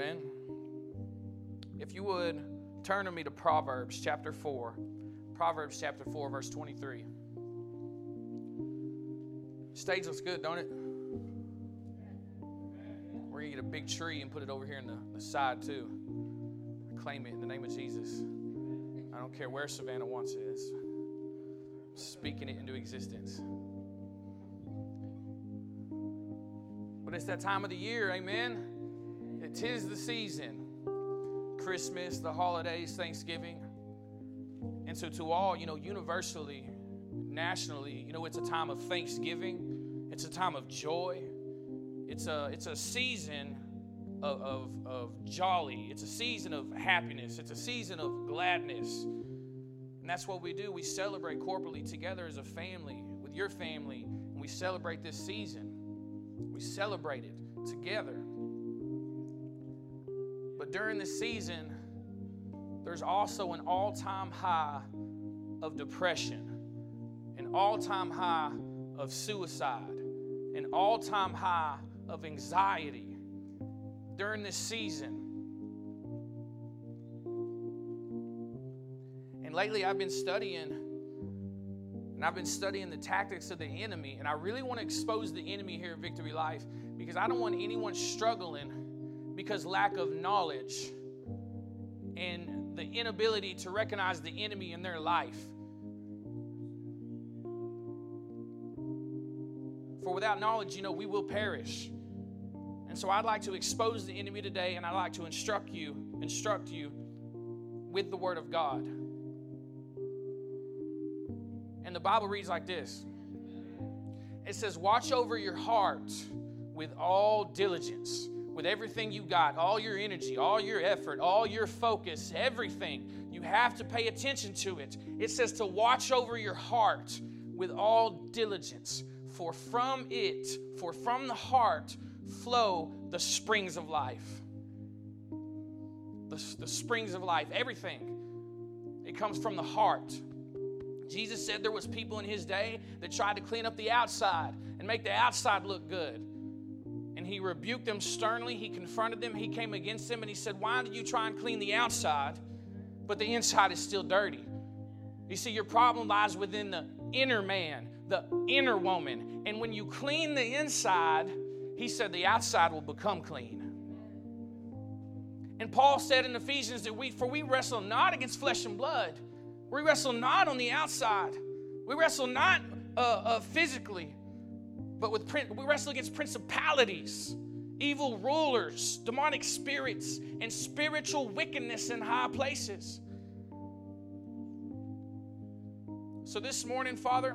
Amen. If you would turn to me to Proverbs chapter 4. Proverbs chapter 4, verse 23. Stage looks good, don't it? We're going to get a big tree and put it over here in the, the side, too. I Claim it in the name of Jesus. I don't care where Savannah wants it. It's speaking it into existence. But it's that time of the year, amen. It is the season. Christmas, the holidays, Thanksgiving. And so, to all, you know, universally, nationally, you know, it's a time of thanksgiving, it's a time of joy, it's a, it's a season of, of, of jolly, it's a season of happiness, it's a season of gladness. And that's what we do. We celebrate corporately together as a family, with your family, and we celebrate this season. We celebrate it together. During this season, there's also an all time high of depression, an all time high of suicide, an all time high of anxiety during this season. And lately, I've been studying, and I've been studying the tactics of the enemy. And I really want to expose the enemy here at Victory Life because I don't want anyone struggling because lack of knowledge and the inability to recognize the enemy in their life. For without knowledge, you know, we will perish. And so I'd like to expose the enemy today and I'd like to instruct you, instruct you with the word of God. And the Bible reads like this. It says, "Watch over your heart with all diligence." With everything you got, all your energy, all your effort, all your focus, everything. You have to pay attention to it. It says to watch over your heart with all diligence, for from it, for from the heart flow the springs of life. The, the springs of life, everything. It comes from the heart. Jesus said there was people in his day that tried to clean up the outside and make the outside look good he rebuked them sternly. He confronted them. He came against them and he said, Why did you try and clean the outside, but the inside is still dirty? You see, your problem lies within the inner man, the inner woman. And when you clean the inside, he said the outside will become clean. And Paul said in Ephesians that we, for we wrestle not against flesh and blood, we wrestle not on the outside, we wrestle not uh, uh, physically, but with we wrestle against principalities, evil rulers, demonic spirits, and spiritual wickedness in high places. So this morning, Father,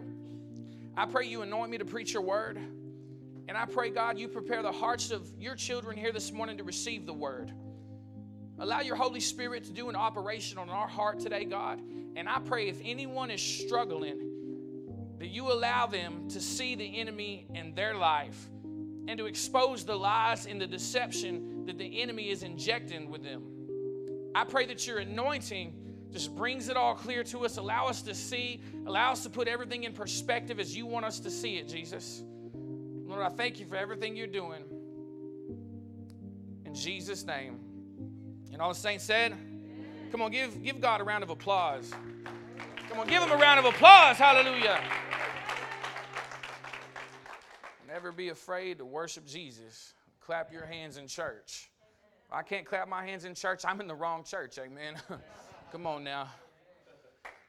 I pray you anoint me to preach your word. And I pray, God, you prepare the hearts of your children here this morning to receive the word. Allow your Holy Spirit to do an operation on our heart today, God. And I pray if anyone is struggling, that you allow them to see the enemy in their life and to expose the lies and the deception that the enemy is injecting with them. I pray that your anointing just brings it all clear to us. Allow us to see, allow us to put everything in perspective as you want us to see it, Jesus. Lord, I thank you for everything you're doing. In Jesus' name. And all the saints said, Come on, give, give God a round of applause. Come on, give him a round of applause. Hallelujah. Never be afraid to worship Jesus. Clap your hands in church. I can't clap my hands in church, I'm in the wrong church. Amen. Come on now.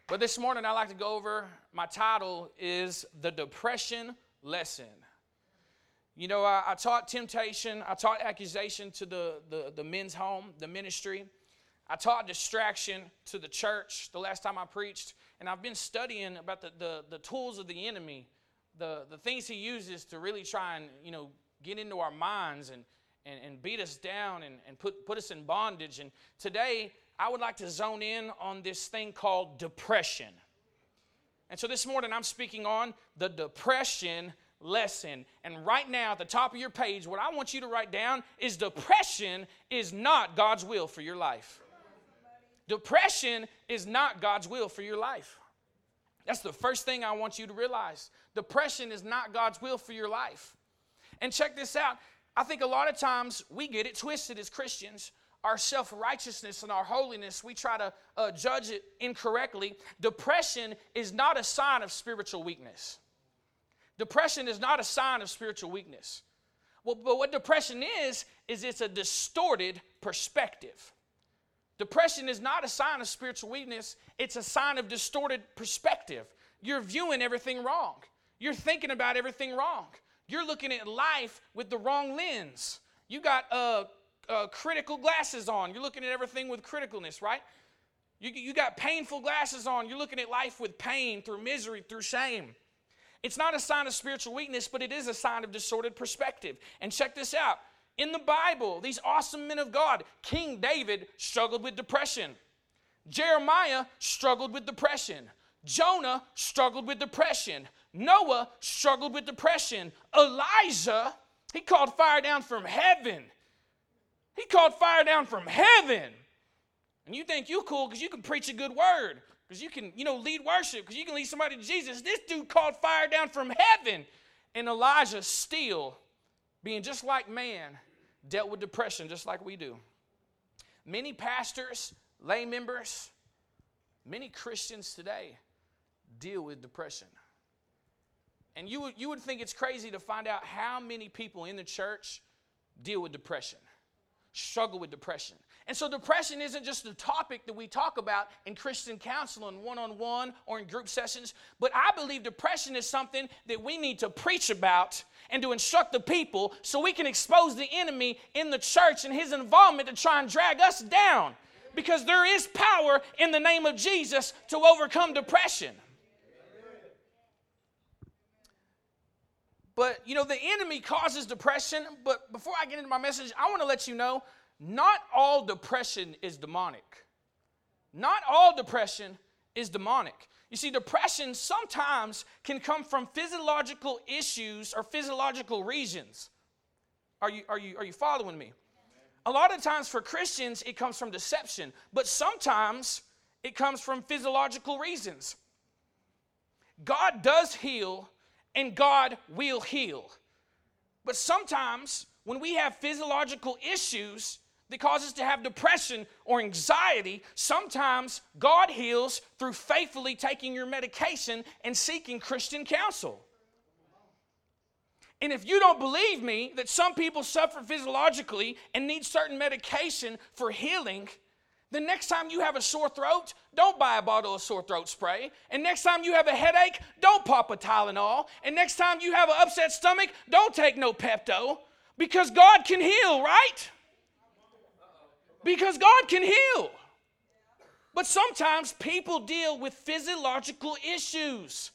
But this morning, I like to go over my title is The Depression Lesson. You know, I, I taught temptation, I taught accusation to the, the, the men's home, the ministry. I taught distraction to the church the last time I preached. And I've been studying about the, the, the tools of the enemy, the, the things he uses to really try and, you know, get into our minds and, and, and beat us down and, and put, put us in bondage. And today, I would like to zone in on this thing called depression. And so this morning, I'm speaking on the depression lesson. And right now, at the top of your page, what I want you to write down is depression is not God's will for your life. Depression is not God's will for your life. That's the first thing I want you to realize. Depression is not God's will for your life. And check this out I think a lot of times we get it twisted as Christians. Our self righteousness and our holiness, we try to uh, judge it incorrectly. Depression is not a sign of spiritual weakness. Depression is not a sign of spiritual weakness. Well, but what depression is, is it's a distorted perspective. Depression is not a sign of spiritual weakness, it's a sign of distorted perspective. You're viewing everything wrong, you're thinking about everything wrong. You're looking at life with the wrong lens. You got uh, uh, critical glasses on. You're looking at everything with criticalness, right? You, you got painful glasses on. You're looking at life with pain, through misery, through shame. It's not a sign of spiritual weakness, but it is a sign of distorted perspective. And check this out in the Bible, these awesome men of God, King David struggled with depression. Jeremiah struggled with depression. Jonah struggled with depression. Noah struggled with depression. Elijah, he called fire down from heaven. He called fire down from heaven. And you think you cool because you can preach a good word, because you can, you know, lead worship, because you can lead somebody to Jesus. This dude called fire down from heaven. And Elijah still, being just like man, dealt with depression just like we do. Many pastors, lay members, many Christians today deal with depression. And you would, you would think it's crazy to find out how many people in the church deal with depression, struggle with depression. And so, depression isn't just a topic that we talk about in Christian counseling, one on one or in group sessions, but I believe depression is something that we need to preach about and to instruct the people so we can expose the enemy in the church and his involvement to try and drag us down. Because there is power in the name of Jesus to overcome depression. But you know, the enemy causes depression. But before I get into my message, I want to let you know not all depression is demonic. Not all depression is demonic. You see, depression sometimes can come from physiological issues or physiological reasons. Are you, are you, are you following me? A lot of times for Christians, it comes from deception, but sometimes it comes from physiological reasons. God does heal and God will heal. But sometimes when we have physiological issues, that cause us to have depression or anxiety, sometimes God heals through faithfully taking your medication and seeking Christian counsel. And if you don't believe me that some people suffer physiologically and need certain medication for healing, the next time you have a sore throat, don't buy a bottle of sore throat spray. And next time you have a headache, don't pop a Tylenol. And next time you have an upset stomach, don't take no Pepto because God can heal, right? because God can heal. But sometimes people deal with physiological issues.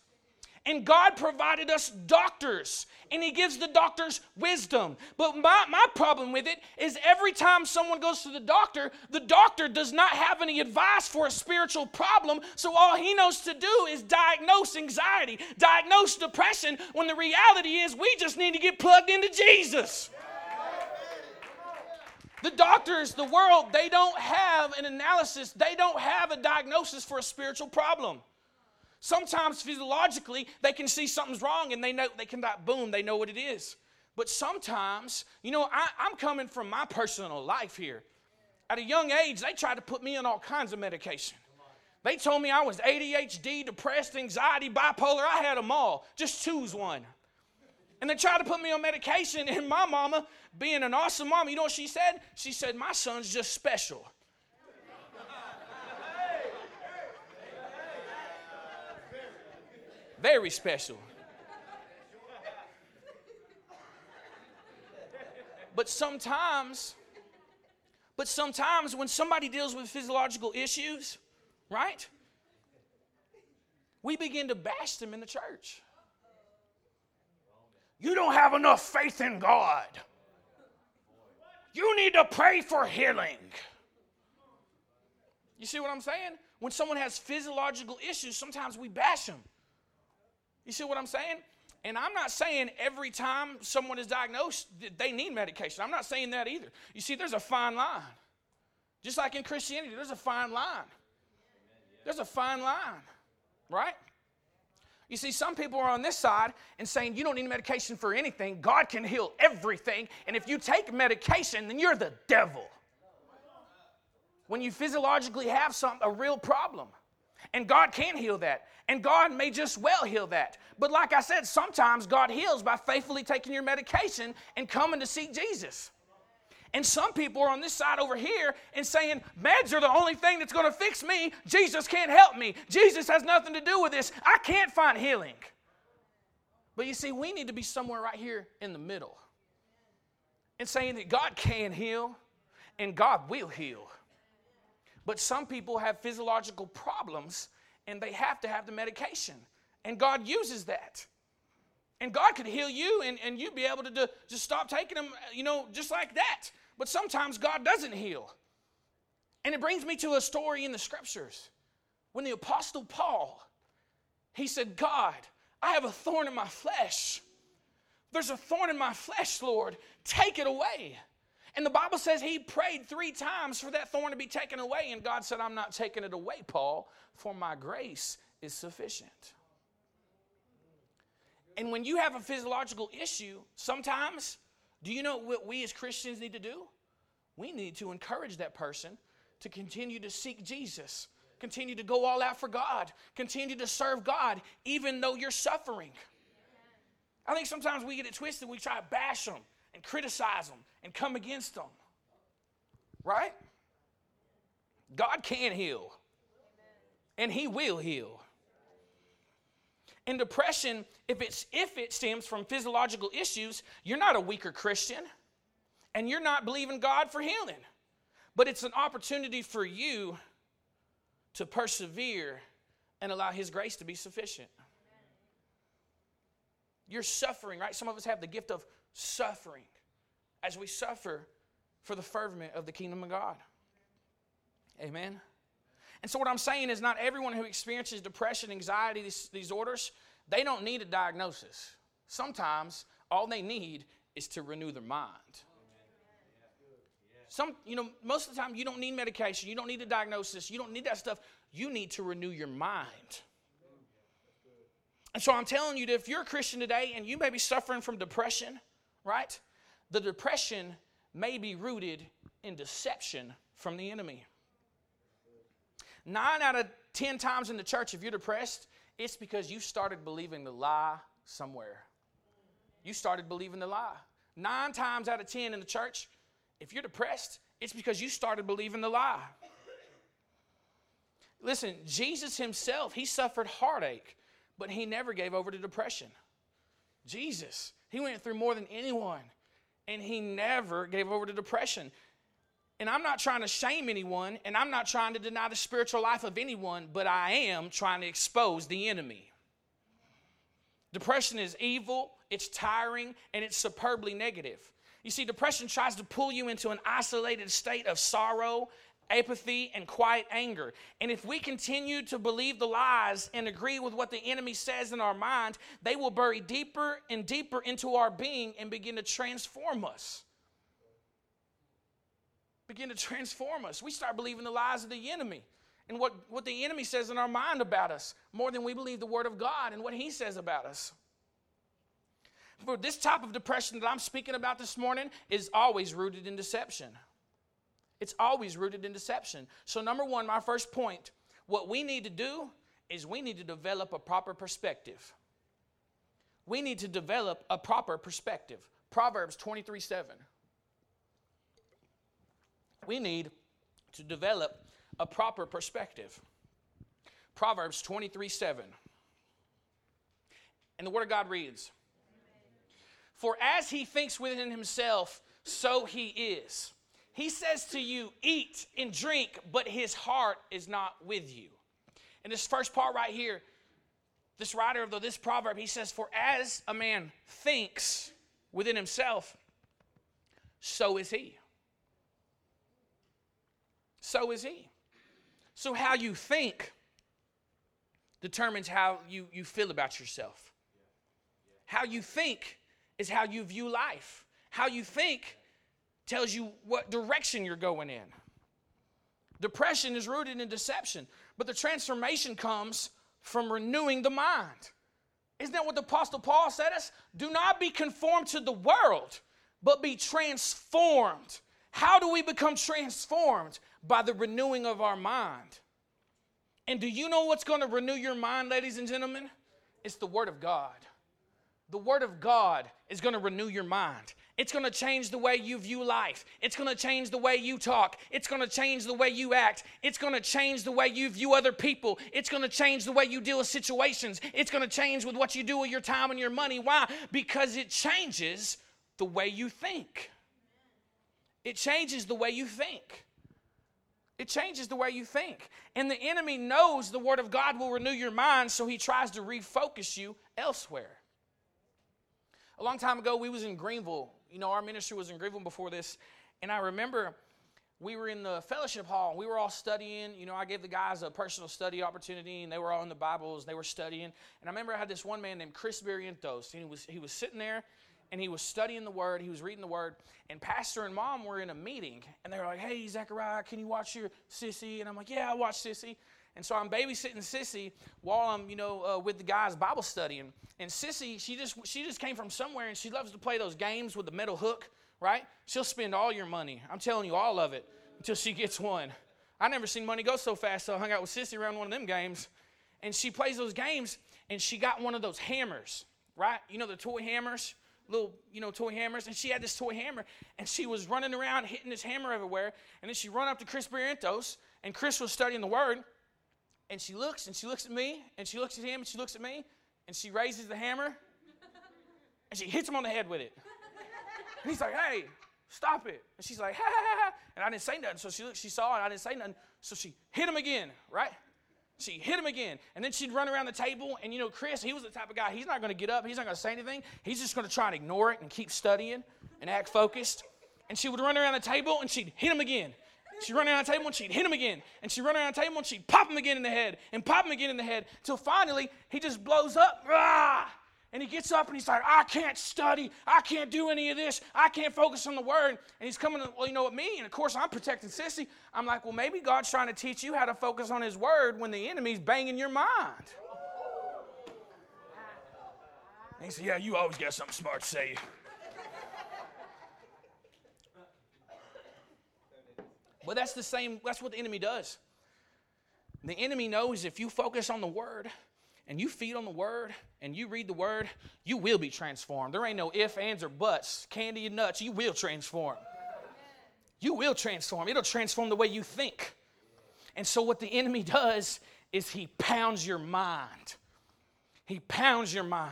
And God provided us doctors, and He gives the doctors wisdom. But my, my problem with it is every time someone goes to the doctor, the doctor does not have any advice for a spiritual problem. So all he knows to do is diagnose anxiety, diagnose depression, when the reality is we just need to get plugged into Jesus. The doctors, the world, they don't have an analysis, they don't have a diagnosis for a spiritual problem. Sometimes physiologically, they can see something's wrong and they know they can boom, they know what it is. But sometimes, you know, I, I'm coming from my personal life here. At a young age, they tried to put me on all kinds of medication. They told me I was ADHD, depressed, anxiety, bipolar. I had them all. Just choose one. And they tried to put me on medication, and my mama, being an awesome mom, you know what she said? She said, My son's just special. Very special. But sometimes, but sometimes when somebody deals with physiological issues, right? We begin to bash them in the church. You don't have enough faith in God. You need to pray for healing. You see what I'm saying? When someone has physiological issues, sometimes we bash them. You see what I'm saying? And I'm not saying every time someone is diagnosed they need medication. I'm not saying that either. You see, there's a fine line. Just like in Christianity, there's a fine line. There's a fine line, right? You see, some people are on this side and saying you don't need medication for anything. God can heal everything. And if you take medication, then you're the devil. When you physiologically have some a real problem. And God can heal that. And God may just well heal that. But like I said, sometimes God heals by faithfully taking your medication and coming to seek Jesus. And some people are on this side over here and saying, meds are the only thing that's going to fix me. Jesus can't help me. Jesus has nothing to do with this. I can't find healing. But you see, we need to be somewhere right here in the middle and saying that God can heal and God will heal. But some people have physiological problems and they have to have the medication. And God uses that. And God could heal you and, and you'd be able to do, just stop taking them, uh, you know, just like that. But sometimes God doesn't heal. And it brings me to a story in the scriptures. When the apostle Paul, he said, God, I have a thorn in my flesh. There's a thorn in my flesh, Lord. Take it away. And the Bible says he prayed three times for that thorn to be taken away. And God said, I'm not taking it away, Paul, for my grace is sufficient. And when you have a physiological issue, sometimes do you know what we as Christians need to do? We need to encourage that person to continue to seek Jesus, continue to go all out for God, continue to serve God, even though you're suffering. I think sometimes we get it twisted. We try to bash them and criticize them and come against them. Right? God can heal, and He will heal. And depression, if, it's, if it stems from physiological issues, you're not a weaker Christian and you're not believing God for healing. But it's an opportunity for you to persevere and allow His grace to be sufficient. You're suffering, right? Some of us have the gift of suffering as we suffer for the fervent of the kingdom of God. Amen. And so, what I'm saying is, not everyone who experiences depression, anxiety, these disorders, they don't need a diagnosis. Sometimes all they need is to renew their mind. Some, you know, most of the time you don't need medication, you don't need a diagnosis, you don't need that stuff. You need to renew your mind. And so I'm telling you that if you're a Christian today and you may be suffering from depression, right? The depression may be rooted in deception from the enemy. Nine out of 10 times in the church, if you're depressed, it's because you started believing the lie somewhere. You started believing the lie. Nine times out of 10 in the church, if you're depressed, it's because you started believing the lie. Listen, Jesus himself, he suffered heartache, but he never gave over to depression. Jesus, he went through more than anyone, and he never gave over to depression. And I'm not trying to shame anyone, and I'm not trying to deny the spiritual life of anyone, but I am trying to expose the enemy. Depression is evil, it's tiring, and it's superbly negative. You see, depression tries to pull you into an isolated state of sorrow, apathy, and quiet anger. And if we continue to believe the lies and agree with what the enemy says in our mind, they will bury deeper and deeper into our being and begin to transform us begin to transform us. We start believing the lies of the enemy and what, what the enemy says in our mind about us more than we believe the word of God and what he says about us. For this type of depression that I'm speaking about this morning is always rooted in deception. It's always rooted in deception. So, number one, my first point what we need to do is we need to develop a proper perspective. We need to develop a proper perspective. Proverbs 23 7 we need to develop a proper perspective. Proverbs 23 7. And the Word of God reads For as he thinks within himself, so he is. He says to you, Eat and drink, but his heart is not with you. In this first part right here, this writer of this proverb, he says, For as a man thinks within himself, so is he so is he. So, how you think determines how you, you feel about yourself. How you think is how you view life. How you think tells you what direction you're going in. Depression is rooted in deception, but the transformation comes from renewing the mind. Isn't that what the Apostle Paul said us? Do not be conformed to the world, but be transformed. How do we become transformed? By the renewing of our mind. And do you know what's going to renew your mind, ladies and gentlemen? It's the Word of God. The Word of God is going to renew your mind. It's going to change the way you view life. It's going to change the way you talk. It's going to change the way you act. It's going to change the way you view other people. It's going to change the way you deal with situations. It's going to change with what you do with your time and your money. Why? Because it changes the way you think. It changes the way you think. It changes the way you think. And the enemy knows the Word of God will renew your mind, so he tries to refocus you elsewhere. A long time ago, we was in Greenville. You know, our ministry was in Greenville before this. And I remember we were in the fellowship hall and we were all studying. You know, I gave the guys a personal study opportunity and they were all in the Bibles, they were studying. And I remember I had this one man named Chris Barrientos. And he was, he was sitting there and he was studying the word, he was reading the word, and pastor and mom were in a meeting, and they were like, "Hey, Zechariah, can you watch your sissy?" And I'm like, "Yeah, I watch sissy." And so I'm babysitting Sissy while I'm, you know, uh, with the guys Bible studying. And Sissy, she just she just came from somewhere, and she loves to play those games with the metal hook, right? She'll spend all your money. I'm telling you, all of it until she gets one. I never seen money go so fast. So I hung out with Sissy around one of them games, and she plays those games, and she got one of those hammers, right? You know the toy hammers little, you know, toy hammers. And she had this toy hammer, and she was running around hitting this hammer everywhere. And then she run up to Chris Barrientos, and Chris was studying the word. And she looks, and she looks at me, and she looks at him, and she looks at me, and she raises the hammer, and she hits him on the head with it. And he's like, hey, stop it. And she's like, ha ha ha. And I didn't say nothing. So she looked, she saw and I didn't say nothing. So she hit him again, right? She hit him again. And then she'd run around the table. And you know, Chris, he was the type of guy, he's not going to get up. He's not going to say anything. He's just going to try and ignore it and keep studying and act focused. And she would run around the table and she'd hit him again. She'd run around the table and she'd hit him again. And she'd run around the table and she'd pop him again in the head and pop him again in the head. until finally, he just blows up. Ah! And he gets up and he's like, I can't study. I can't do any of this. I can't focus on the word. And he's coming, well, you know, at me. And of course, I'm protecting Sissy. I'm like, well, maybe God's trying to teach you how to focus on his word when the enemy's banging your mind. And he said, Yeah, you always got something smart to say. But that's the same, that's what the enemy does. The enemy knows if you focus on the word, and you feed on the word and you read the word, you will be transformed. There ain't no ifs, ands, or buts, candy and nuts. You will transform. You will transform. It'll transform the way you think. And so, what the enemy does is he pounds your mind. He pounds your mind.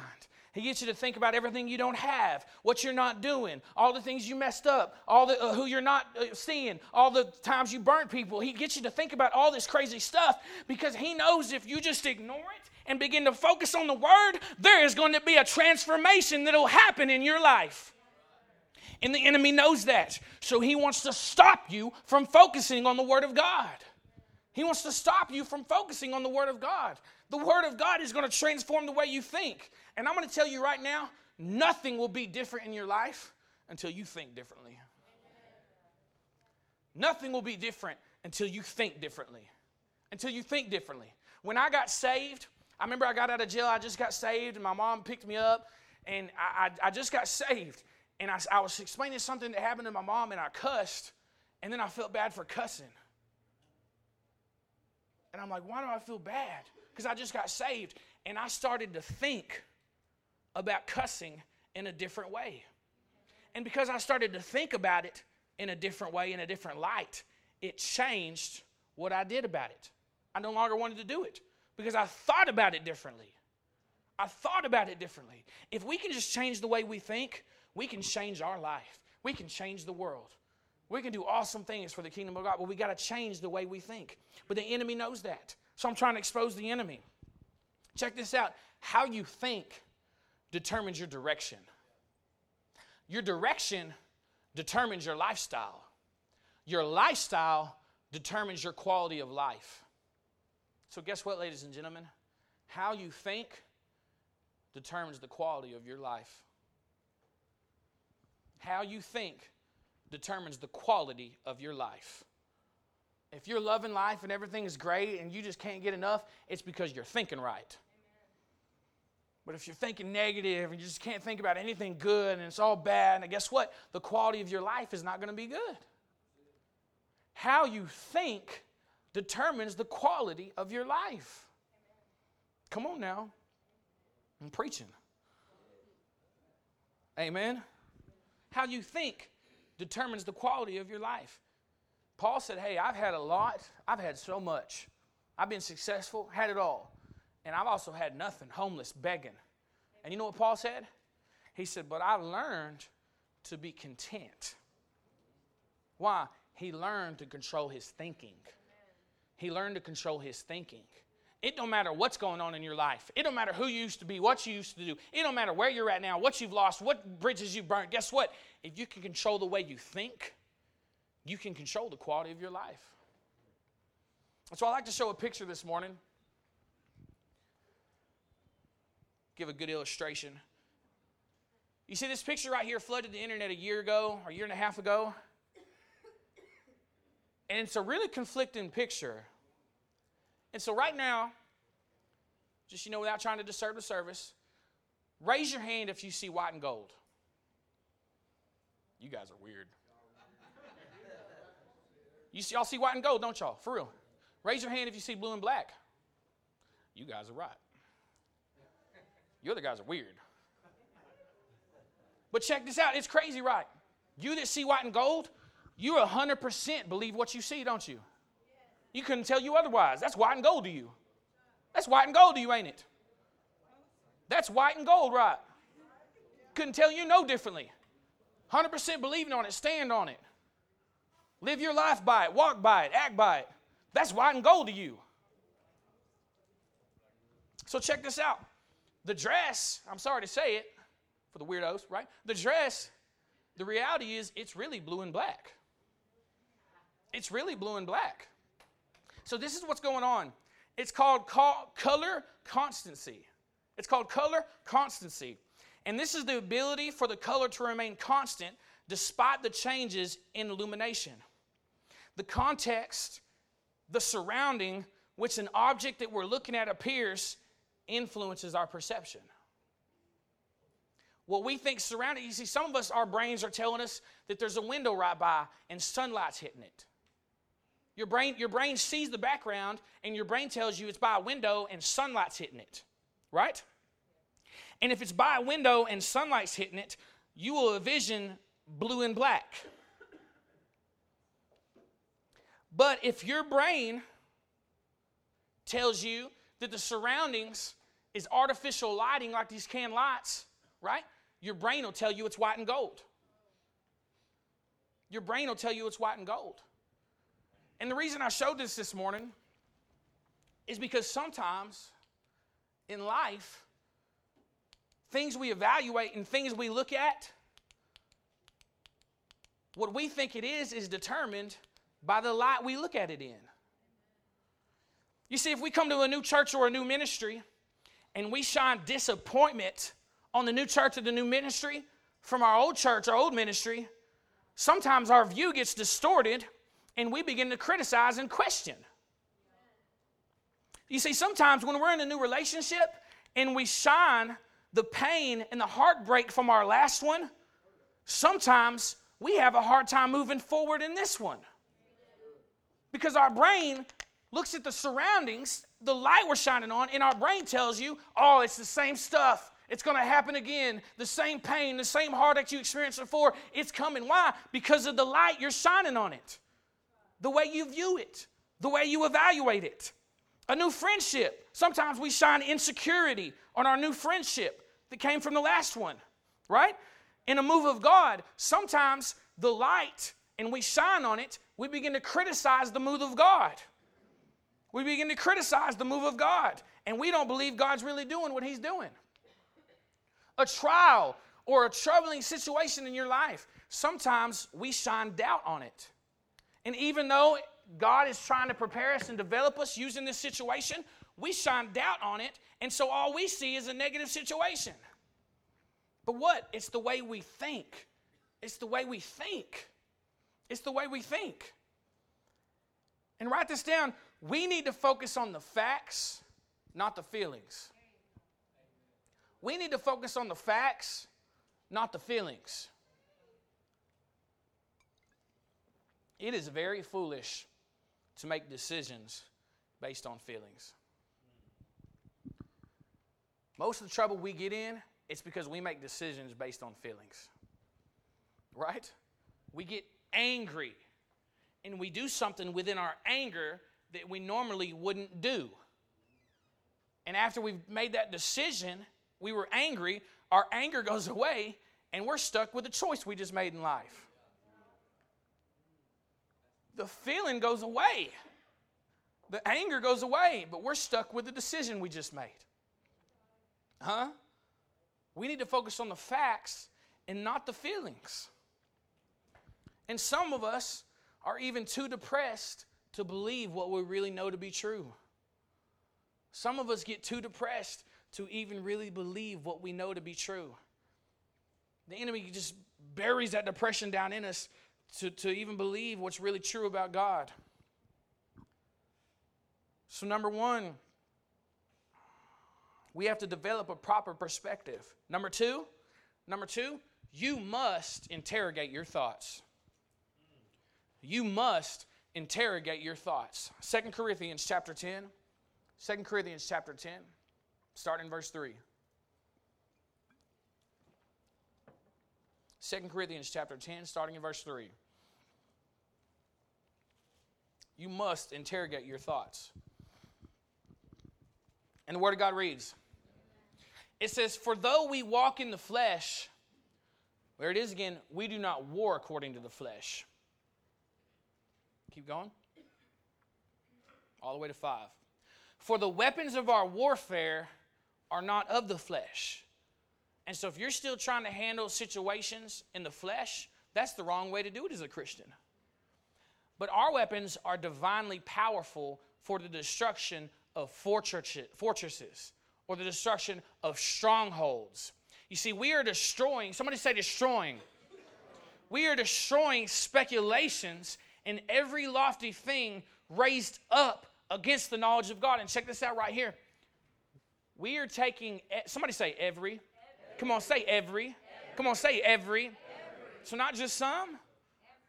He gets you to think about everything you don't have, what you're not doing, all the things you messed up, all the uh, who you're not uh, seeing, all the times you burnt people. He gets you to think about all this crazy stuff because he knows if you just ignore it and begin to focus on the word, there is going to be a transformation that'll happen in your life. And the enemy knows that. So he wants to stop you from focusing on the word of God. He wants to stop you from focusing on the word of God. The word of God is going to transform the way you think. And I'm going to tell you right now, nothing will be different in your life until you think differently. Nothing will be different until you think differently. Until you think differently. When I got saved, I remember I got out of jail, I just got saved, and my mom picked me up, and I, I, I just got saved. And I, I was explaining something that happened to my mom, and I cussed, and then I felt bad for cussing. And I'm like, why do I feel bad? Because I just got saved. And I started to think about cussing in a different way. And because I started to think about it in a different way, in a different light, it changed what I did about it. I no longer wanted to do it because I thought about it differently. I thought about it differently. If we can just change the way we think, we can change our life. We can change the world. We can do awesome things for the kingdom of God, but we got to change the way we think. But the enemy knows that. So I'm trying to expose the enemy. Check this out. How you think determines your direction. Your direction determines your lifestyle. Your lifestyle determines your quality of life. So, guess what, ladies and gentlemen? How you think determines the quality of your life. How you think determines the quality of your life. If you're loving life and everything is great and you just can't get enough, it's because you're thinking right. But if you're thinking negative and you just can't think about anything good and it's all bad, and guess what? The quality of your life is not going to be good. How you think determines the quality of your life. Come on now. I'm preaching. Amen. How you think determines the quality of your life. Paul said, Hey, I've had a lot, I've had so much. I've been successful, had it all. And I've also had nothing, homeless, begging. And you know what Paul said? He said, But I learned to be content. Why? He learned to control his thinking. He learned to control his thinking. It don't matter what's going on in your life. It don't matter who you used to be, what you used to do. It don't matter where you're at now, what you've lost, what bridges you've burned. Guess what? If you can control the way you think, you can control the quality of your life. So I like to show a picture this morning. Give a good illustration. You see this picture right here flooded the internet a year ago, or a year and a half ago. And it's a really conflicting picture. And so, right now, just you know, without trying to disturb the service, raise your hand if you see white and gold. You guys are weird. You see, y'all see white and gold, don't y'all? For real. Raise your hand if you see blue and black. You guys are right. You other guys are weird. But check this out. It's crazy, right? You that see white and gold, you 100% believe what you see, don't you? You couldn't tell you otherwise. That's white and gold to you. That's white and gold to you, ain't it? That's white and gold, right? Couldn't tell you no differently. 100% believing on it, stand on it. Live your life by it, walk by it, act by it. That's white and gold to you. So check this out. The dress, I'm sorry to say it for the weirdos, right? The dress, the reality is it's really blue and black. It's really blue and black. So this is what's going on. It's called color constancy. It's called color constancy. And this is the ability for the color to remain constant despite the changes in illumination. The context, the surrounding which an object that we're looking at appears influences our perception. What we think surrounding, you see, some of us, our brains are telling us that there's a window right by and sunlight's hitting it. Your brain, your brain sees the background, and your brain tells you it's by a window and sunlight's hitting it, right? And if it's by a window and sunlight's hitting it, you will envision blue and black. But if your brain tells you that the surroundings is artificial lighting like these can lights, right? Your brain will tell you it's white and gold. Your brain will tell you it's white and gold. And the reason I showed this this morning is because sometimes in life, things we evaluate and things we look at, what we think it is is determined by the light we look at it in. You see, if we come to a new church or a new ministry and we shine disappointment on the new church or the new ministry from our old church or old ministry, sometimes our view gets distorted and we begin to criticize and question. You see, sometimes when we're in a new relationship and we shine the pain and the heartbreak from our last one, sometimes we have a hard time moving forward in this one. Because our brain looks at the surroundings, the light we're shining on, and our brain tells you, oh, it's the same stuff. It's going to happen again. The same pain, the same heartache you experienced before, it's coming. Why? Because of the light you're shining on it the way you view it, the way you evaluate it. A new friendship. Sometimes we shine insecurity on our new friendship that came from the last one, right? In a move of God, sometimes the light and we shine on it, we begin to criticize the move of God. We begin to criticize the move of God, and we don't believe God's really doing what He's doing. A trial or a troubling situation in your life, sometimes we shine doubt on it. And even though God is trying to prepare us and develop us using this situation, we shine doubt on it. And so all we see is a negative situation. But what? It's the way we think. It's the way we think. It's the way we think. And write this down. We need to focus on the facts, not the feelings. We need to focus on the facts, not the feelings. It is very foolish to make decisions based on feelings. Most of the trouble we get in, it's because we make decisions based on feelings. Right? We get angry and we do something within our anger that we normally wouldn't do. And after we've made that decision, we were angry, our anger goes away, and we're stuck with the choice we just made in life. The feeling goes away, the anger goes away, but we're stuck with the decision we just made. Huh? We need to focus on the facts and not the feelings. And some of us are even too depressed to believe what we really know to be true. Some of us get too depressed to even really believe what we know to be true. The enemy just buries that depression down in us to, to even believe what's really true about God. So, number one, we have to develop a proper perspective. Number two, number two, you must interrogate your thoughts. You must interrogate your thoughts. Second Corinthians chapter 10. 2 Corinthians chapter 10, starting in verse 3. 2 Corinthians chapter 10, starting in verse 3. You must interrogate your thoughts. And the Word of God reads It says, For though we walk in the flesh, where it is again, we do not war according to the flesh. Keep going. All the way to 5. For the weapons of our warfare are not of the flesh. And so, if you're still trying to handle situations in the flesh, that's the wrong way to do it as a Christian. But our weapons are divinely powerful for the destruction of fortresses or the destruction of strongholds. You see, we are destroying, somebody say destroying. We are destroying speculations and every lofty thing raised up against the knowledge of God. And check this out right here. We are taking, somebody say every. every. Come on, say every. every. Come on, say every. every. So, not just some?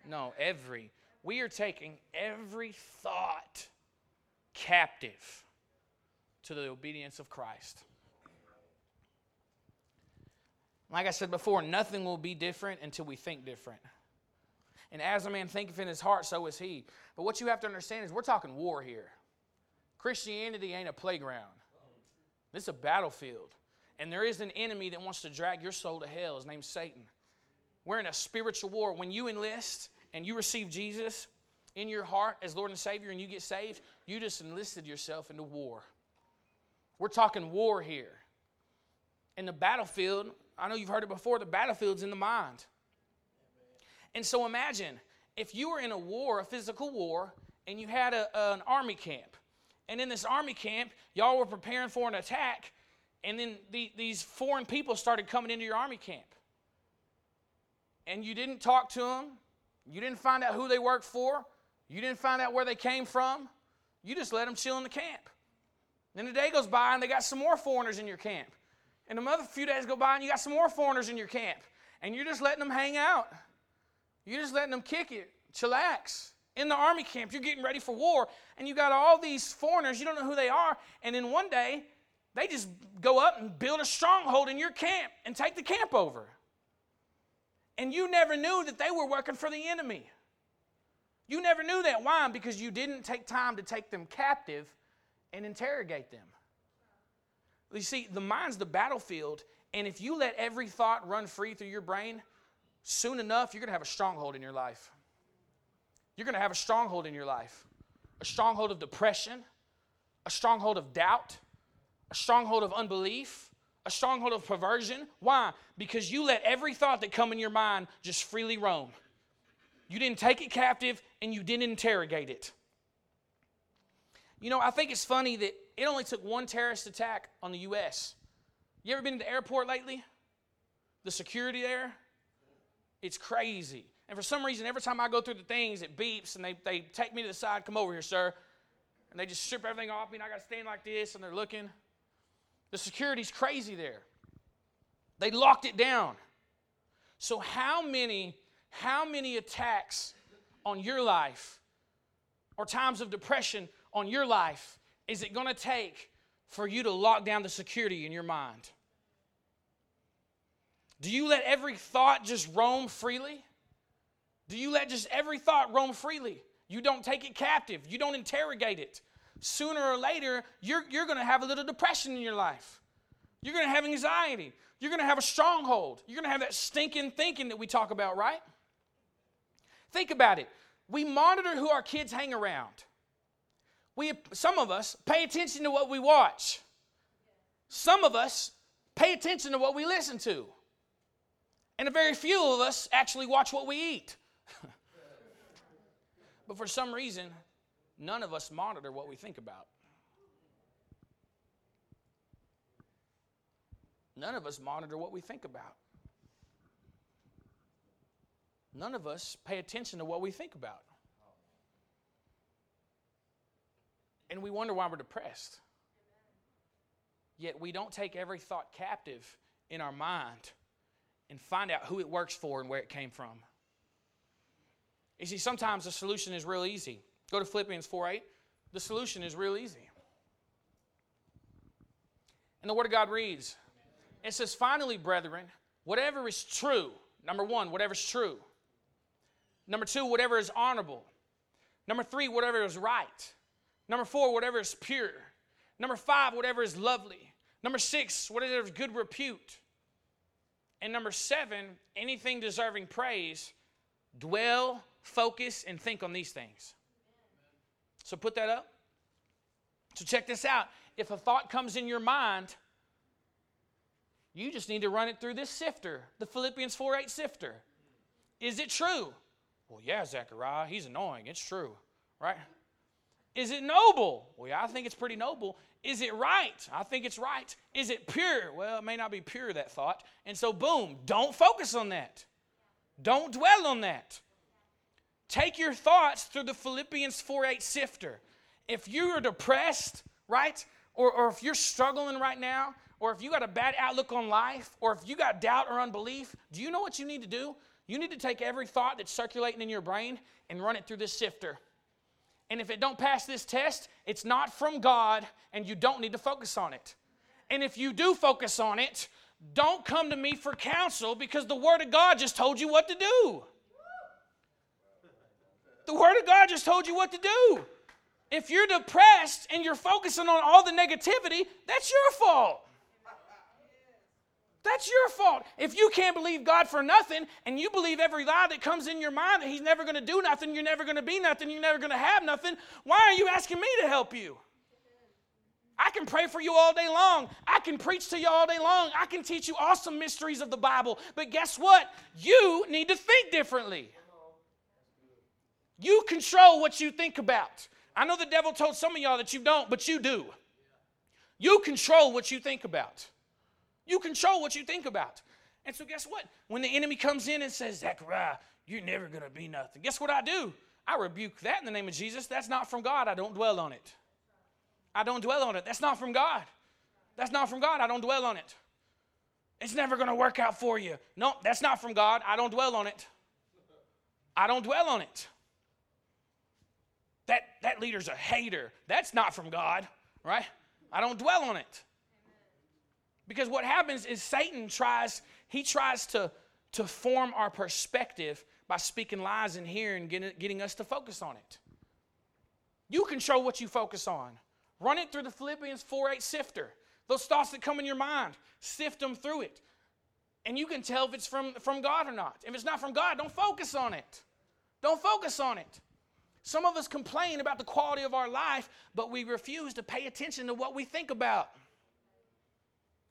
No, every. We are taking every thought captive to the obedience of Christ. Like I said before, nothing will be different until we think different. And as a man thinketh in his heart, so is he. But what you have to understand is we're talking war here. Christianity ain't a playground, this is a battlefield. And there is an enemy that wants to drag your soul to hell. His name's Satan. We're in a spiritual war. When you enlist and you receive Jesus in your heart as Lord and Savior and you get saved, you just enlisted yourself into war. We're talking war here. In the battlefield, I know you've heard it before, the battlefield's in the mind. And so imagine if you were in a war, a physical war, and you had a, an army camp and in this army camp, y'all were preparing for an attack, and then the, these foreign people started coming into your army camp. And you didn't talk to them, you didn't find out who they worked for, you didn't find out where they came from, you just let them chill in the camp. Then the day goes by, and they got some more foreigners in your camp. And another few days go by, and you got some more foreigners in your camp. And you're just letting them hang out. You're just letting them kick it, chillax in the army camp. You're getting ready for war, and you got all these foreigners, you don't know who they are, and then one day they just go up and build a stronghold in your camp and take the camp over. And you never knew that they were working for the enemy. You never knew that. Why? Because you didn't take time to take them captive and interrogate them. You see, the mind's the battlefield, and if you let every thought run free through your brain, soon enough, you're going to have a stronghold in your life you're going to have a stronghold in your life a stronghold of depression, a stronghold of doubt, a stronghold of unbelief, a stronghold of perversion. Why? Because you let every thought that come in your mind just freely roam. You didn't take it captive and you didn't interrogate it. You know, I think it's funny that it only took one terrorist attack on the U.S. You ever been to the airport lately? The security there? It's crazy. And for some reason, every time I go through the things, it beeps and they, they take me to the side, come over here, sir. And they just strip everything off me and I got to stand like this and they're looking. The security's crazy there. They locked it down. So how many how many attacks on your life or times of depression on your life is it going to take for you to lock down the security in your mind? Do you let every thought just roam freely? Do you let just every thought roam freely? You don't take it captive, you don't interrogate it. Sooner or later, you're, you're going to have a little depression in your life. You're going to have anxiety. You're going to have a stronghold. You're going to have that stinking thinking that we talk about, right? Think about it. We monitor who our kids hang around. We, some of us pay attention to what we watch. Some of us pay attention to what we listen to. And a very few of us actually watch what we eat. but for some reason, none of us monitor what we think about. None of us monitor what we think about. None of us pay attention to what we think about. And we wonder why we're depressed. Yet we don't take every thought captive in our mind and find out who it works for and where it came from. You see, sometimes the solution is real easy. Go to Philippians 4 8. The solution is real easy. And the Word of God reads it says, Finally, brethren, whatever is true, number one, whatever is true. Number two, whatever is honorable. Number three, whatever is right. Number four, whatever is pure. Number five, whatever is lovely. Number six, whatever is good repute. And number seven, anything deserving praise, dwell, focus, and think on these things. So put that up. So check this out. If a thought comes in your mind, you just need to run it through this sifter, the Philippians 4 8 sifter. Is it true? Well, yeah, Zechariah, he's annoying. It's true, right? Is it noble? Well, yeah, I think it's pretty noble. Is it right? I think it's right. Is it pure? Well, it may not be pure, that thought. And so, boom, don't focus on that. Don't dwell on that. Take your thoughts through the Philippians 4 8 sifter. If you are depressed, right? Or, or if you're struggling right now, or if you got a bad outlook on life, or if you got doubt or unbelief, do you know what you need to do? You need to take every thought that's circulating in your brain and run it through this sifter. And if it don't pass this test, it's not from God and you don't need to focus on it. And if you do focus on it, don't come to me for counsel because the Word of God just told you what to do. The Word of God just told you what to do. If you're depressed and you're focusing on all the negativity, that's your fault. That's your fault. If you can't believe God for nothing and you believe every lie that comes in your mind that He's never going to do nothing, you're never going to be nothing, you're never going to have nothing, why are you asking me to help you? I can pray for you all day long. I can preach to you all day long. I can teach you awesome mysteries of the Bible. But guess what? You need to think differently. You control what you think about. I know the devil told some of y'all that you don't, but you do. You control what you think about. You control what you think about. And so, guess what? When the enemy comes in and says, Zechariah, you're never going to be nothing, guess what I do? I rebuke that in the name of Jesus. That's not from God. I don't dwell on it. I don't dwell on it. That's not from God. That's not from God. I don't dwell on it. It's never going to work out for you. No, that's not from God. I don't dwell on it. I don't dwell on it. That, that leader's a hater. That's not from God, right? I don't dwell on it. Because what happens is Satan tries, he tries to, to form our perspective by speaking lies in here and getting, getting us to focus on it. You control what you focus on. Run it through the Philippians 4 8 sifter. Those thoughts that come in your mind, sift them through it. And you can tell if it's from, from God or not. If it's not from God, don't focus on it. Don't focus on it. Some of us complain about the quality of our life, but we refuse to pay attention to what we think about.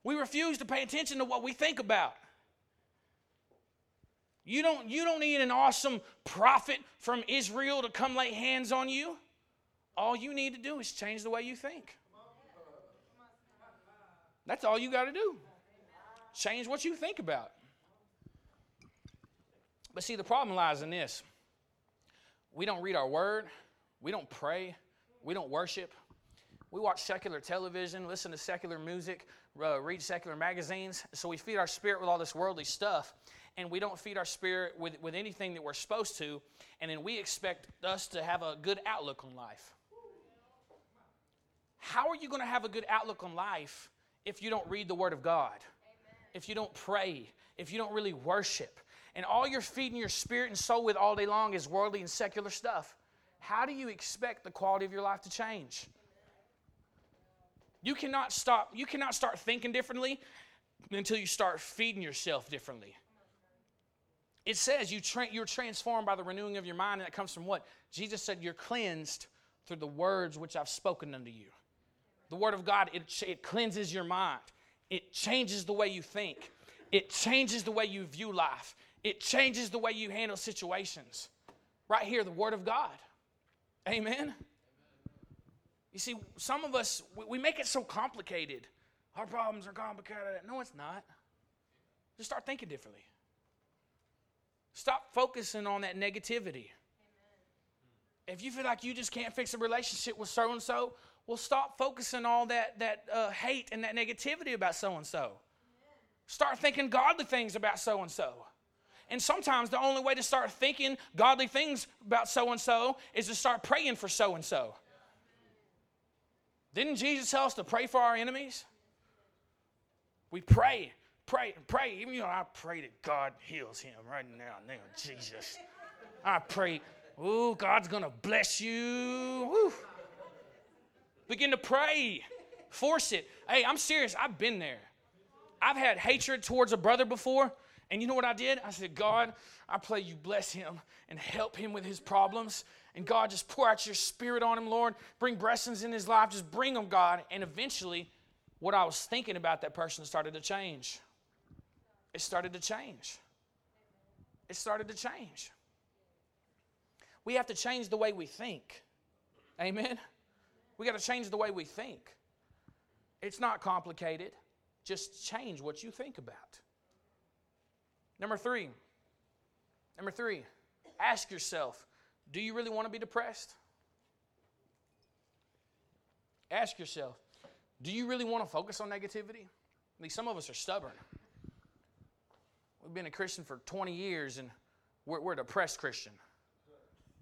We refuse to pay attention to what we think about. You don't, you don't need an awesome prophet from Israel to come lay hands on you. All you need to do is change the way you think. That's all you got to do. Change what you think about. But see, the problem lies in this we don't read our word, we don't pray, we don't worship, We watch secular television, listen to secular music, uh, read secular magazines. So we feed our spirit with all this worldly stuff, and we don't feed our spirit with, with anything that we're supposed to, and then we expect us to have a good outlook on life. How are you going to have a good outlook on life if you don't read the Word of God? If you don't pray? If you don't really worship? And all you're feeding your spirit and soul with all day long is worldly and secular stuff. How do you expect the quality of your life to change? You cannot stop, you cannot start thinking differently until you start feeding yourself differently. It says you tra- you're transformed by the renewing of your mind, and that comes from what? Jesus said, You're cleansed through the words which I've spoken unto you. The Word of God, it, it cleanses your mind, it changes the way you think, it changes the way you view life, it changes the way you handle situations. Right here, the Word of God. Amen. You see, some of us, we make it so complicated. Our problems are complicated. No, it's not. Just start thinking differently. Stop focusing on that negativity. If you feel like you just can't fix a relationship with so and so, well, stop focusing all that, that uh, hate and that negativity about so and so. Start thinking godly things about so and so. And sometimes the only way to start thinking godly things about so and so is to start praying for so and so. Didn't Jesus tell us to pray for our enemies? We pray, pray, pray. Even you know, I pray that God heals him right now, in the name of Jesus. I pray, oh, God's gonna bless you. Woo. Begin to pray. Force it. Hey, I'm serious. I've been there. I've had hatred towards a brother before, and you know what I did? I said, God, I pray you bless him and help him with his problems and God, just pour out your spirit on him, Lord. Bring blessings in his life. Just bring them, God. And eventually, what I was thinking about that person started to change. It started to change. It started to change. We have to change the way we think. Amen? We got to change the way we think. It's not complicated. Just change what you think about. Number three. Number three, ask yourself do you really want to be depressed? Ask yourself, do you really want to focus on negativity? I mean, some of us are stubborn. We've been a Christian for 20 years and we're, we're a depressed Christian.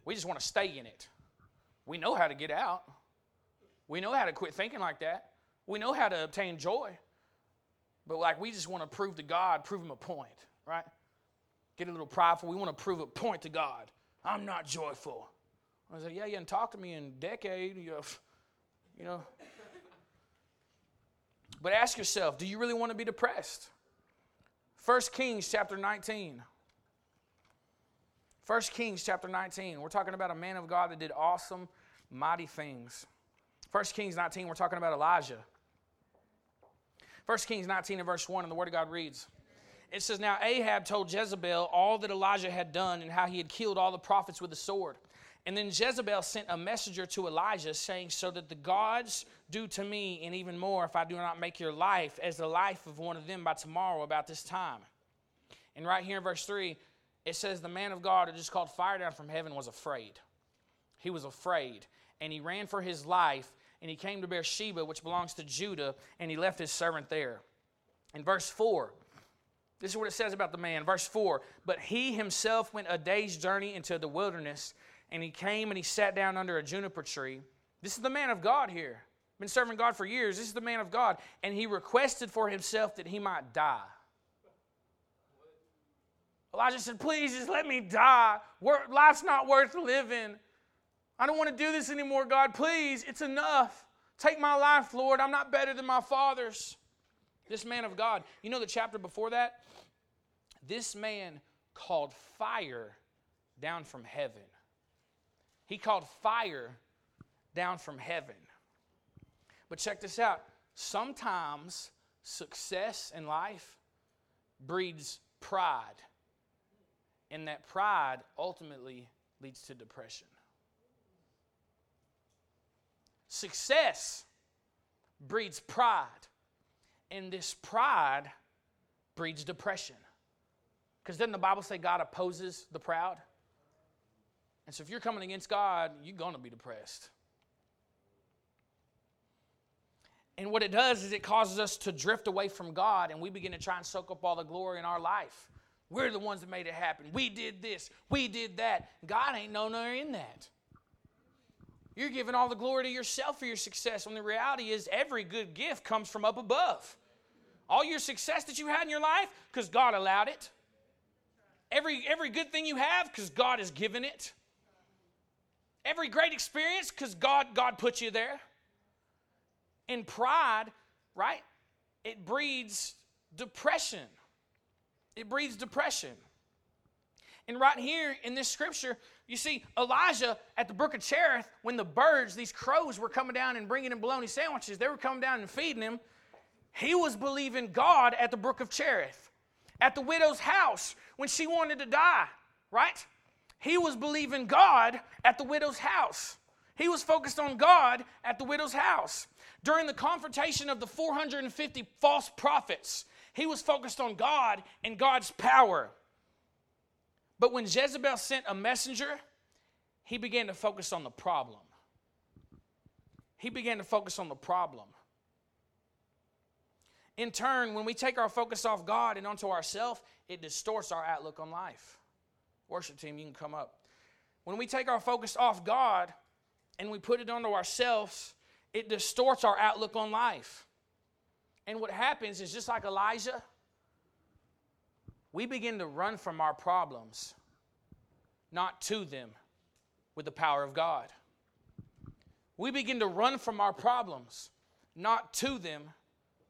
We just want to stay in it. We know how to get out. We know how to quit thinking like that. We know how to obtain joy. But like we just want to prove to God, prove him a point, right? Get a little prideful. We want to prove a point to God. I'm not joyful. I said, Yeah, you haven't talked to me in a decade. You, you know. But ask yourself, do you really want to be depressed? 1 Kings chapter 19. 1 Kings chapter 19. We're talking about a man of God that did awesome, mighty things. 1 Kings 19, we're talking about Elijah. 1 Kings 19 and verse 1, and the Word of God reads it says, Now Ahab told Jezebel all that Elijah had done and how he had killed all the prophets with the sword. And then Jezebel sent a messenger to Elijah, saying, So that the gods do to me, and even more, if I do not make your life as the life of one of them by tomorrow about this time. And right here in verse 3, it says, The man of God who just called fire down from heaven was afraid. He was afraid. And he ran for his life, and he came to Beersheba, which belongs to Judah, and he left his servant there. In verse 4, this is what it says about the man. Verse 4 But he himself went a day's journey into the wilderness, and he came and he sat down under a juniper tree. This is the man of God here. Been serving God for years. This is the man of God. And he requested for himself that he might die. Elijah said, Please just let me die. Life's not worth living. I don't want to do this anymore, God. Please, it's enough. Take my life, Lord. I'm not better than my father's. This man of God. You know the chapter before that? This man called fire down from heaven. He called fire down from heaven. But check this out. Sometimes success in life breeds pride, and that pride ultimately leads to depression. Success breeds pride, and this pride breeds depression. Because doesn't the Bible say God opposes the proud? And so if you're coming against God, you're going to be depressed. And what it does is it causes us to drift away from God and we begin to try and soak up all the glory in our life. We're the ones that made it happen. We did this, we did that. God ain't no nowhere in that. You're giving all the glory to yourself for your success when the reality is every good gift comes from up above. All your success that you had in your life, because God allowed it. Every, every good thing you have, because God has given it. Every great experience, because God, God put you there. And pride, right? It breeds depression. It breeds depression. And right here in this scripture, you see Elijah at the brook of Cherith, when the birds, these crows, were coming down and bringing him bologna sandwiches, they were coming down and feeding him. He was believing God at the brook of Cherith. At the widow's house, when she wanted to die, right? He was believing God at the widow's house. He was focused on God at the widow's house. During the confrontation of the 450 false prophets, he was focused on God and God's power. But when Jezebel sent a messenger, he began to focus on the problem. He began to focus on the problem. In turn, when we take our focus off God and onto ourselves, it distorts our outlook on life. Worship team, you can come up. When we take our focus off God and we put it onto ourselves, it distorts our outlook on life. And what happens is just like Elijah, we begin to run from our problems, not to them, with the power of God. We begin to run from our problems, not to them,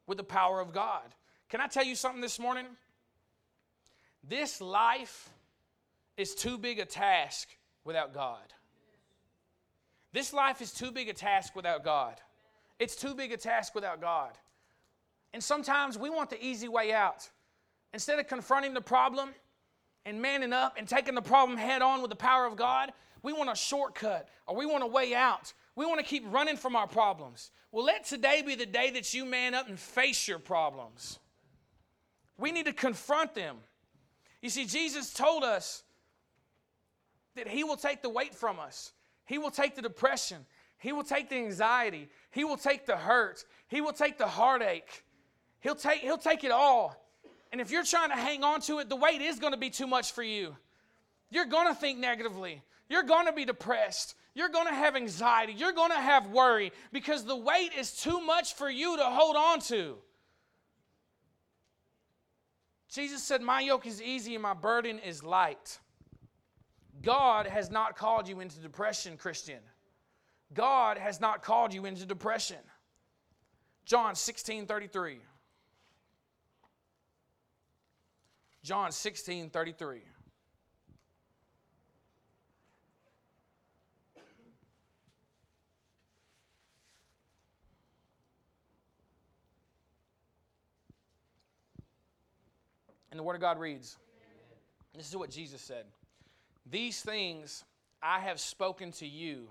with the power of God. Can I tell you something this morning? This life is too big a task without God. This life is too big a task without God. It's too big a task without God. And sometimes we want the easy way out. Instead of confronting the problem and manning up and taking the problem head on with the power of God, we want a shortcut or we want a way out. We want to keep running from our problems. Well, let today be the day that you man up and face your problems. We need to confront them. You see, Jesus told us that He will take the weight from us, He will take the depression, He will take the anxiety, He will take the hurt, He will take the heartache. He'll take, he'll take it all. And if you're trying to hang on to it, the weight is going to be too much for you. You're going to think negatively. You're going to be depressed. You're going to have anxiety. You're going to have worry because the weight is too much for you to hold on to. Jesus said, My yoke is easy and my burden is light. God has not called you into depression, Christian. God has not called you into depression. John 16 33. John 16 33. And the Word of God reads this is what Jesus said These things I have spoken to you,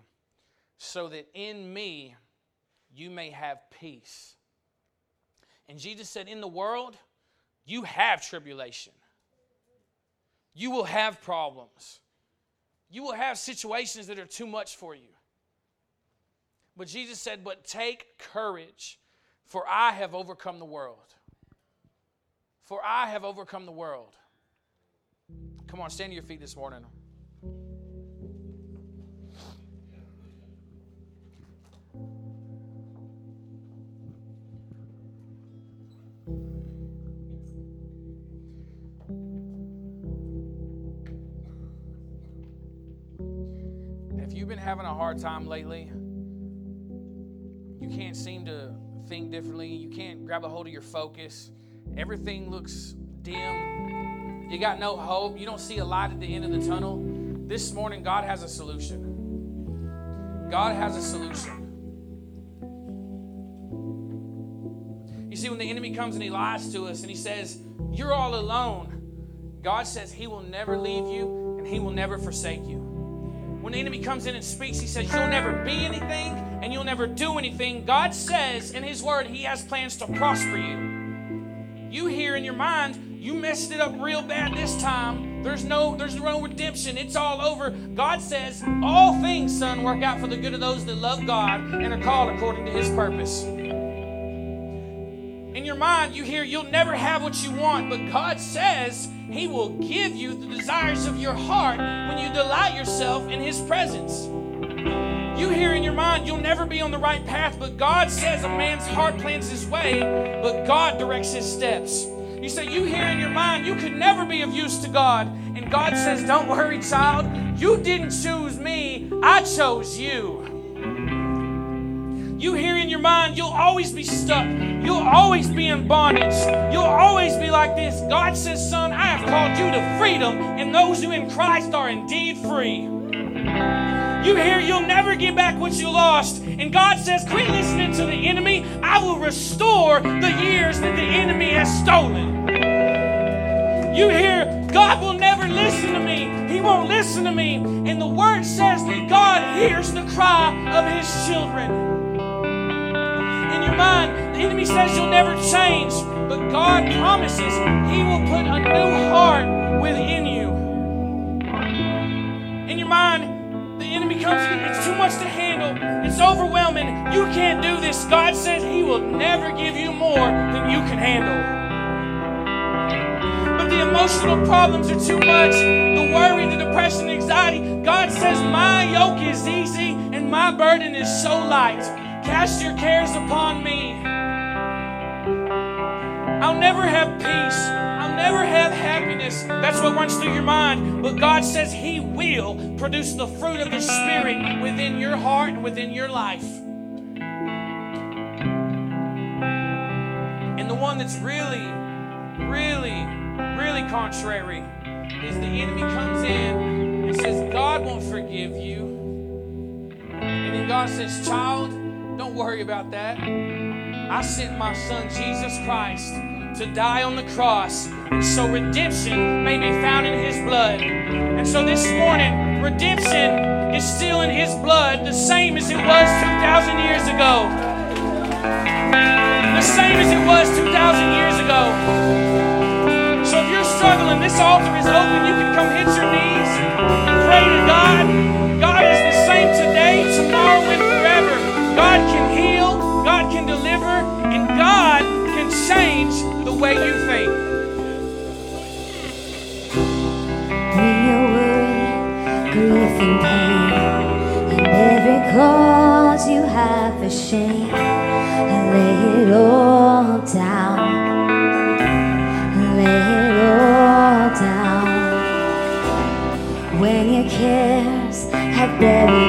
so that in me you may have peace. And Jesus said, In the world, you have tribulation. You will have problems. You will have situations that are too much for you. But Jesus said, But take courage, for I have overcome the world. For I have overcome the world. Come on, stand to your feet this morning. Having a hard time lately, you can't seem to think differently, you can't grab a hold of your focus, everything looks dim, you got no hope, you don't see a light at the end of the tunnel, this morning God has a solution. God has a solution. You see, when the enemy comes and he lies to us and he says, You're all alone, God says He will never leave you and He will never forsake you. When the enemy comes in and speaks, he says, You'll never be anything and you'll never do anything. God says in His Word, He has plans to prosper you. You hear in your mind, you messed it up real bad this time. There's no, there's no redemption. It's all over. God says, All things, son, work out for the good of those that love God and are called according to His purpose. In your mind, you hear you'll never have what you want, but God says He will give you the desires of your heart when you delight yourself in His presence. You hear in your mind you'll never be on the right path, but God says a man's heart plans his way, but God directs his steps. You say, You hear in your mind you could never be of use to God, and God says, Don't worry, child. You didn't choose me, I chose you. You hear in your mind, you'll always be stuck. You'll always be in bondage. You'll always be like this. God says, Son, I have called you to freedom, and those who in Christ are indeed free. You hear you'll never get back what you lost. And God says, Quit listening to the enemy. I will restore the years that the enemy has stolen. You hear, God will never listen to me. He won't listen to me. And the word says that God hears the cry of his children your mind. The enemy says you'll never change, but God promises He will put a new heart within you. In your mind, the enemy comes it's too much to handle, it's overwhelming. You can't do this. God says He will never give you more than you can handle But the emotional problems are too much. The worry, the depression, the anxiety. God says, My yoke is easy and my burden is so light. Cast your cares upon never have peace. I'll never have happiness. That's what runs through your mind. But God says He will produce the fruit of the Spirit within your heart and within your life. And the one that's really, really, really contrary is the enemy comes in and says, God won't forgive you. And then God says, Child, don't worry about that. I sent my son Jesus Christ to die on the cross so redemption may be found in his blood. And so this morning, redemption is still in his blood, the same as it was 2,000 years ago. The same as it was 2,000 years ago. So if you're struggling, this altar is open. You can come hit your knees, pray to God. God is the same today, tomorrow, and forever. God can heal, God can deliver, change the way you think. Through your worry, grief, and pain, and every cause you have for shame, I lay it all down. I lay it all down. When your cares have buried.